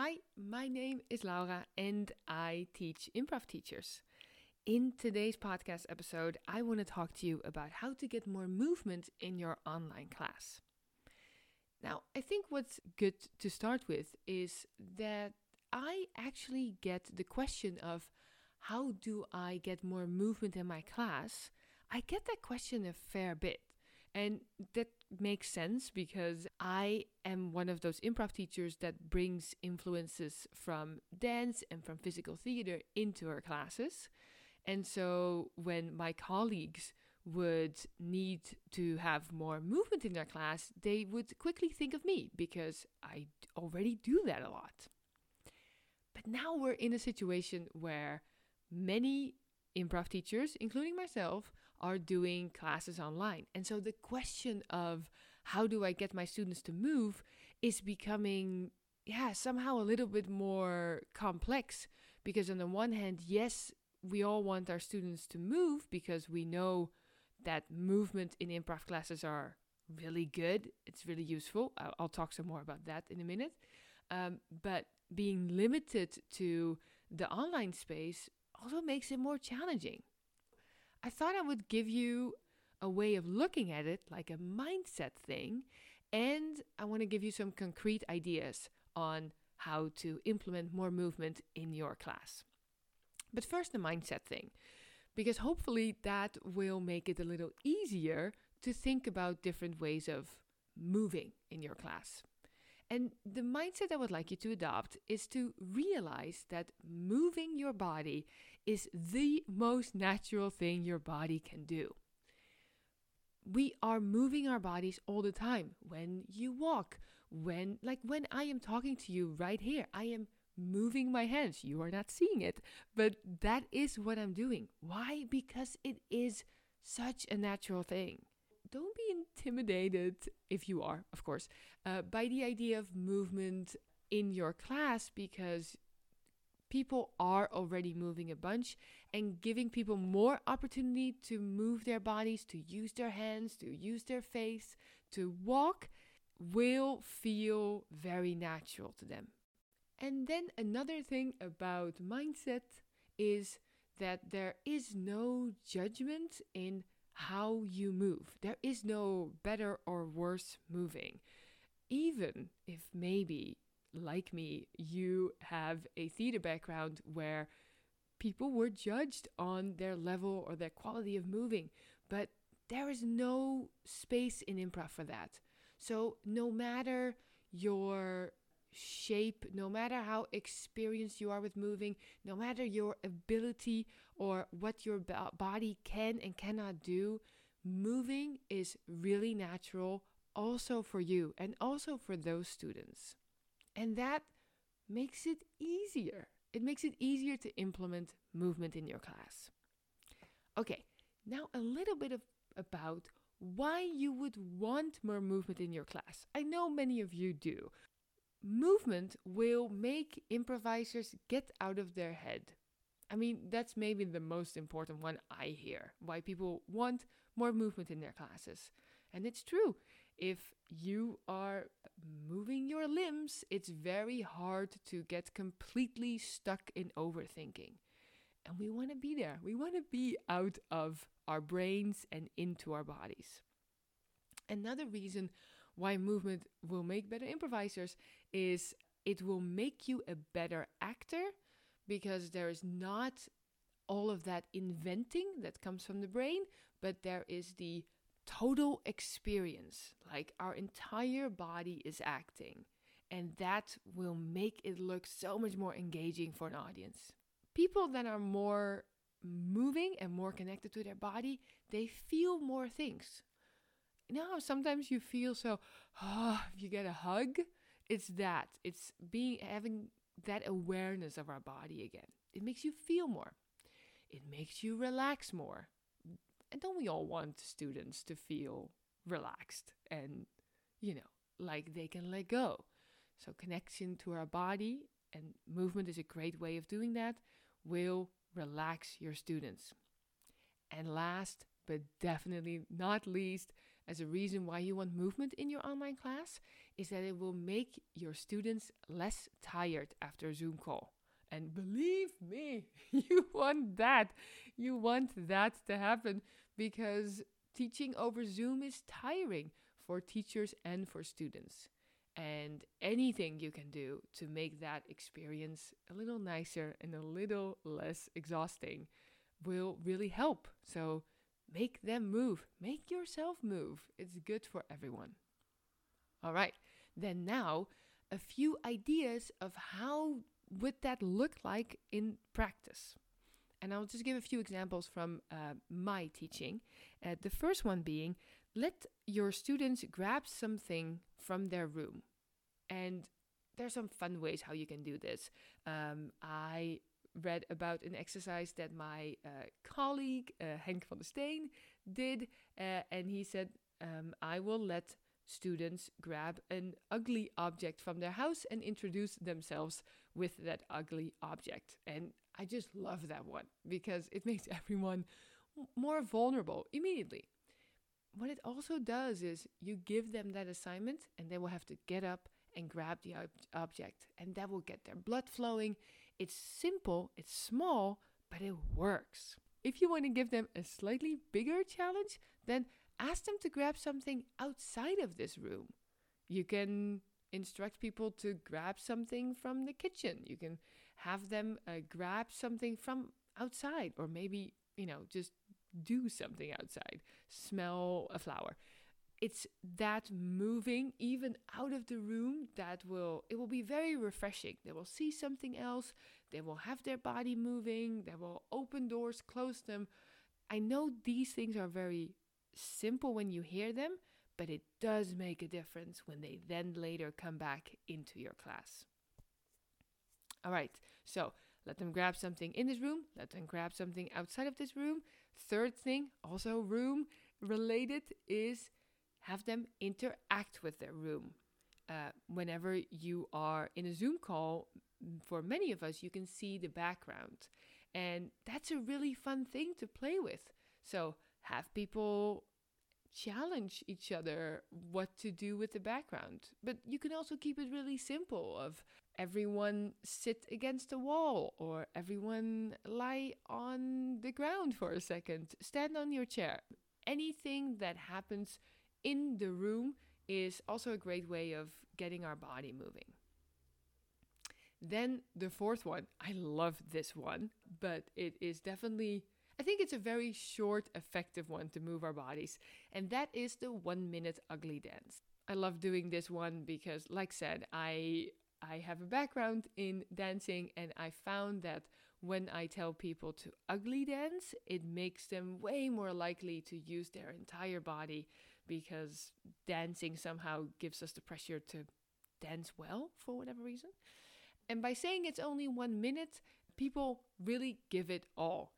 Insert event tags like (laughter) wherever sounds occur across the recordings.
Hi, my name is Laura and I teach improv teachers. In today's podcast episode, I want to talk to you about how to get more movement in your online class. Now, I think what's good to start with is that I actually get the question of how do I get more movement in my class? I get that question a fair bit. And that makes sense because I am one of those improv teachers that brings influences from dance and from physical theater into her classes. And so when my colleagues would need to have more movement in their class, they would quickly think of me because I already do that a lot. But now we're in a situation where many improv teachers, including myself, are doing classes online. And so the question of how do I get my students to move is becoming, yeah, somehow a little bit more complex. Because on the one hand, yes, we all want our students to move because we know that movement in improv classes are really good. It's really useful. I'll, I'll talk some more about that in a minute. Um, but being limited to the online space also makes it more challenging. I thought I would give you a way of looking at it like a mindset thing, and I want to give you some concrete ideas on how to implement more movement in your class. But first, the mindset thing, because hopefully that will make it a little easier to think about different ways of moving in your class. And the mindset I would like you to adopt is to realize that moving your body is the most natural thing your body can do. We are moving our bodies all the time when you walk, when, like when I am talking to you right here, I am moving my hands. You are not seeing it, but that is what I'm doing. Why? Because it is such a natural thing don't be intimidated, if you are, of course, uh, by the idea of movement in your class because people are already moving a bunch and giving people more opportunity to move their bodies, to use their hands, to use their face, to walk will feel very natural to them. And then another thing about mindset is that there is no judgment in how you move. There is no better or worse moving. Even if maybe, like me, you have a theater background where people were judged on their level or their quality of moving, but there is no space in improv for that. So, no matter your shape, no matter how experienced you are with moving, no matter your ability or what your body can and cannot do, moving is really natural also for you and also for those students. And that makes it easier. It makes it easier to implement movement in your class. Okay, now a little bit of about why you would want more movement in your class. I know many of you do. Movement will make improvisers get out of their head. I mean, that's maybe the most important one I hear why people want more movement in their classes. And it's true. If you are moving your limbs, it's very hard to get completely stuck in overthinking. And we want to be there. We want to be out of our brains and into our bodies. Another reason why movement will make better improvisers is it will make you a better actor because there is not all of that inventing that comes from the brain, but there is the total experience. Like our entire body is acting, and that will make it look so much more engaging for an audience. People that are more moving and more connected to their body, they feel more things. You know how sometimes you feel so, oh, (sighs) if you get a hug, it's that. It's being having that awareness of our body again. It makes you feel more. It makes you relax more. And don't we all want students to feel relaxed and, you know, like they can let go? So, connection to our body and movement is a great way of doing that, will relax your students. And last but definitely not least, as a reason why you want movement in your online class is that it will make your students less tired after a Zoom call. And believe me, (laughs) you want that. You want that to happen because teaching over Zoom is tiring for teachers and for students. And anything you can do to make that experience a little nicer and a little less exhausting will really help. So make them move, make yourself move. It's good for everyone. All right, then now a few ideas of how would that look like in practice. And I'll just give a few examples from uh, my teaching. Uh, the first one being let your students grab something from their room. And there's some fun ways how you can do this. Um, I read about an exercise that my uh, colleague, uh, Henk van der Steen, did. Uh, and he said, um, I will let students grab an ugly object from their house and introduce themselves with that ugly object. And I just love that one because it makes (laughs) everyone more vulnerable immediately. What it also does is you give them that assignment and they will have to get up and grab the ob- object, and that will get their blood flowing. It's simple, it's small, but it works. If you want to give them a slightly bigger challenge, then ask them to grab something outside of this room. You can instruct people to grab something from the kitchen. You can have them uh, grab something from outside, or maybe, you know, just do something outside, smell a flower. It's that moving even out of the room that will it will be very refreshing. They will see something else, they will have their body moving, they will open doors, close them. I know these things are very simple when you hear them, but it does make a difference when they then later come back into your class. All right, so let them grab something in this room, let them grab something outside of this room. Third thing, also room related, is have them interact with their room. Uh, whenever you are in a Zoom call, for many of us, you can see the background. And that's a really fun thing to play with. So have people challenge each other what to do with the background. But you can also keep it really simple of everyone sit against a wall or everyone lie on the ground for a second, stand on your chair. Anything that happens in the room is also a great way of getting our body moving. Then the fourth one, I love this one, but it is definitely I think it's a very short, effective one to move our bodies, and that is the one minute ugly dance. I love doing this one because, like said, I I have a background in dancing, and I found that when I tell people to ugly dance, it makes them way more likely to use their entire body because dancing somehow gives us the pressure to dance well for whatever reason. And by saying it's only one minute, people really give it all.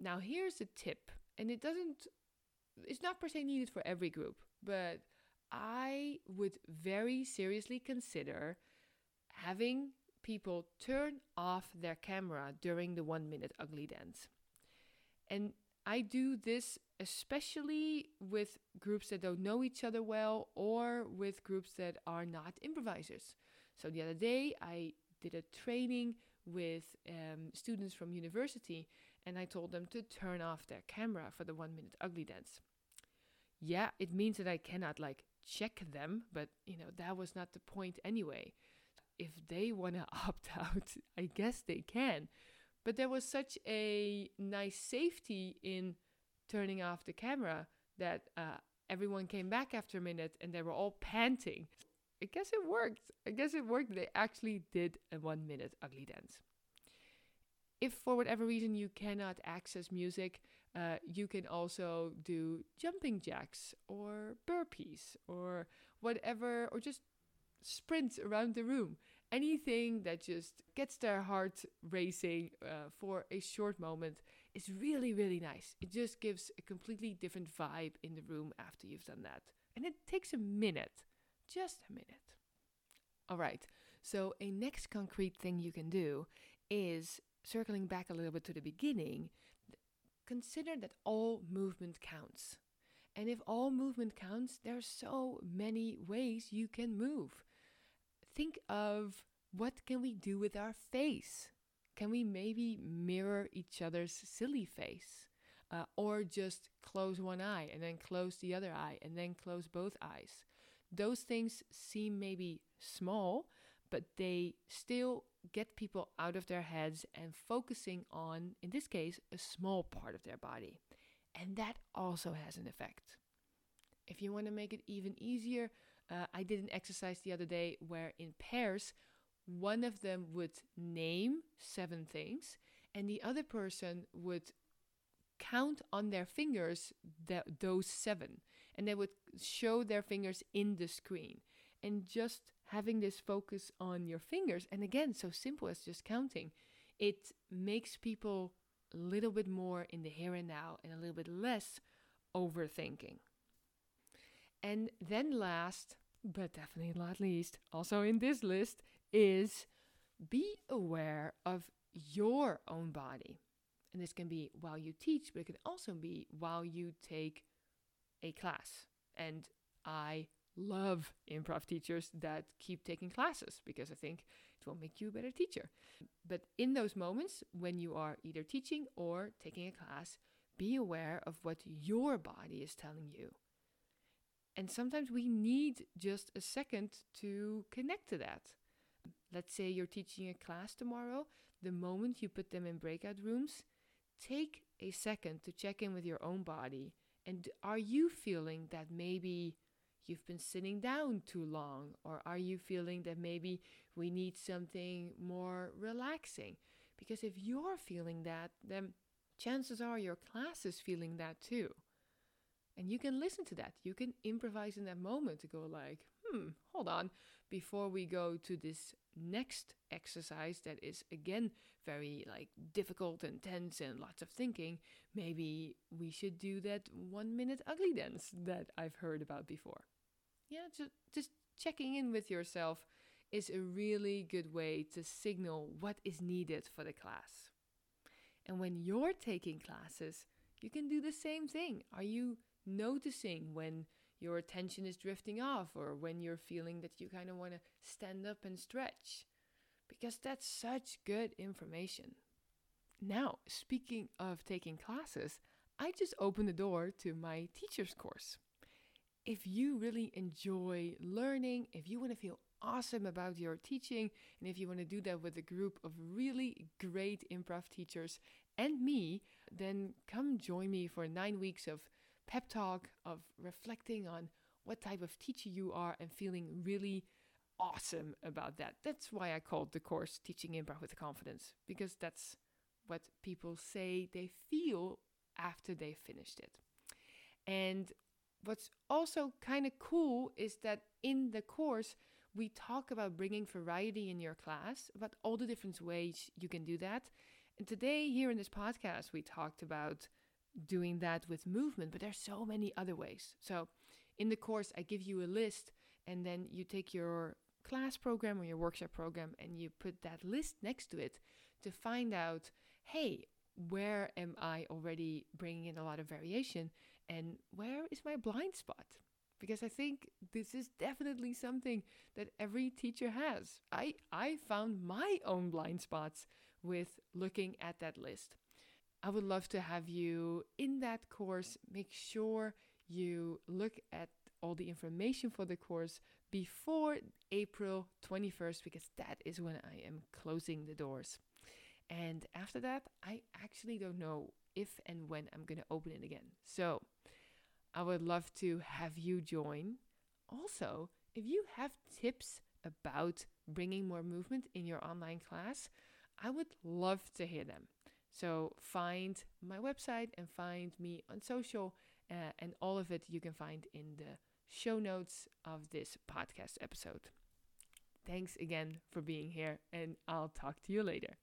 Now, here's a tip, and it doesn't, it's not per se needed for every group, but I would very seriously consider having people turn off their camera during the one minute ugly dance. And I do this especially with groups that don't know each other well or with groups that are not improvisers. So the other day I did a training with um, students from university and I told them to turn off their camera for the one minute ugly dance. Yeah, it means that I cannot like check them, but you know, that was not the point anyway. If they want to (laughs) opt out, I guess they can. But there was such a nice safety in turning off the camera that uh, everyone came back after a minute and they were all panting. I guess it worked. I guess it worked. They actually did a one minute ugly dance if for whatever reason you cannot access music, uh, you can also do jumping jacks or burpees or whatever, or just sprints around the room. Anything that just gets their heart racing uh, for a short moment is really, really nice. It just gives a completely different vibe in the room after you've done that. And it takes a minute, just a minute. All right, so a next concrete thing you can do is circling back a little bit to the beginning, consider that all movement counts. And if all movement counts, there are so many ways you can move. Think of what can we do with our face? Can we maybe mirror each other's silly face? Uh, or just close one eye and then close the other eye and then close both eyes. Those things seem maybe small, but they still get people out of their heads and focusing on, in this case, a small part of their body. And that also has an effect. If you want to make it even easier, uh, I did an exercise the other day where in pairs, one of them would name seven things and the other person would count on their fingers that those seven and they would show their fingers in the screen and just having this focus on your fingers and again so simple as just counting it makes people a little bit more in the here and now and a little bit less overthinking and then last but definitely not least also in this list is be aware of your own body and this can be while you teach, but it can also be while you take a class. And I love improv teachers that keep taking classes because I think it will make you a better teacher. But in those moments when you are either teaching or taking a class, be aware of what your body is telling you. And sometimes we need just a second to connect to that. Let's say you're teaching a class tomorrow. The moment you put them in breakout rooms, take a second to check in with your own body. And are you feeling that maybe you've been sitting down too long? Or are you feeling that maybe we need something more relaxing? Because if you're feeling that, then chances are your class is feeling that too. And you can listen to that. You can improvise in that moment to go like, hmm, hold on, before we go to this next exercise that is again very like difficult and tense and lots of thinking, maybe we should do that one minute ugly dance that I've heard about before. Yeah, just just checking in with yourself is a really good way to signal what is needed for the class. And when you're taking classes, you can do the same thing. Are you noticing when your attention is drifting off or when you're feeling that you kind of want to stand up and stretch because that's such good information. Now, speaking of taking classes, I just opened the door to my teacher's course. If you really enjoy learning, if you want to feel awesome about your teaching, and if you want to do that with a group of really great improv teachers and me, then come join me for nine weeks of pep talk, of reflecting on what type of teacher you are and feeling really awesome about that. That's why I called the course Teaching Improv with Confidence, because that's what people say they feel after they finished it. And what's also kind of cool is that in the course, we talk about bringing variety in your class, about all the different ways you can do that. And today, here in this podcast, we talked about doing that with movement, but there's so many other ways. So in the course, I give you a list, and then you take your class program or your workshop program and you put that list next to it to find out, hey, where am I already bringing in a lot of variation, and where is my blind spot? Because I think this is definitely something that every teacher has. I, I found my own blind spots with looking at that list. I would love to have you in that course. Make sure you look at all the information for the course before April 21st because that is when I am closing the doors. And after that, I actually don't know if and when I'm going to open it again. So I would love to have you join. Also, if you have tips about bringing more movement in your online class, I would love to hear them. So find my website and find me on social, uh, and all of it you can find in the show notes of this podcast episode. Thanks again for being here, and I'll talk to you later.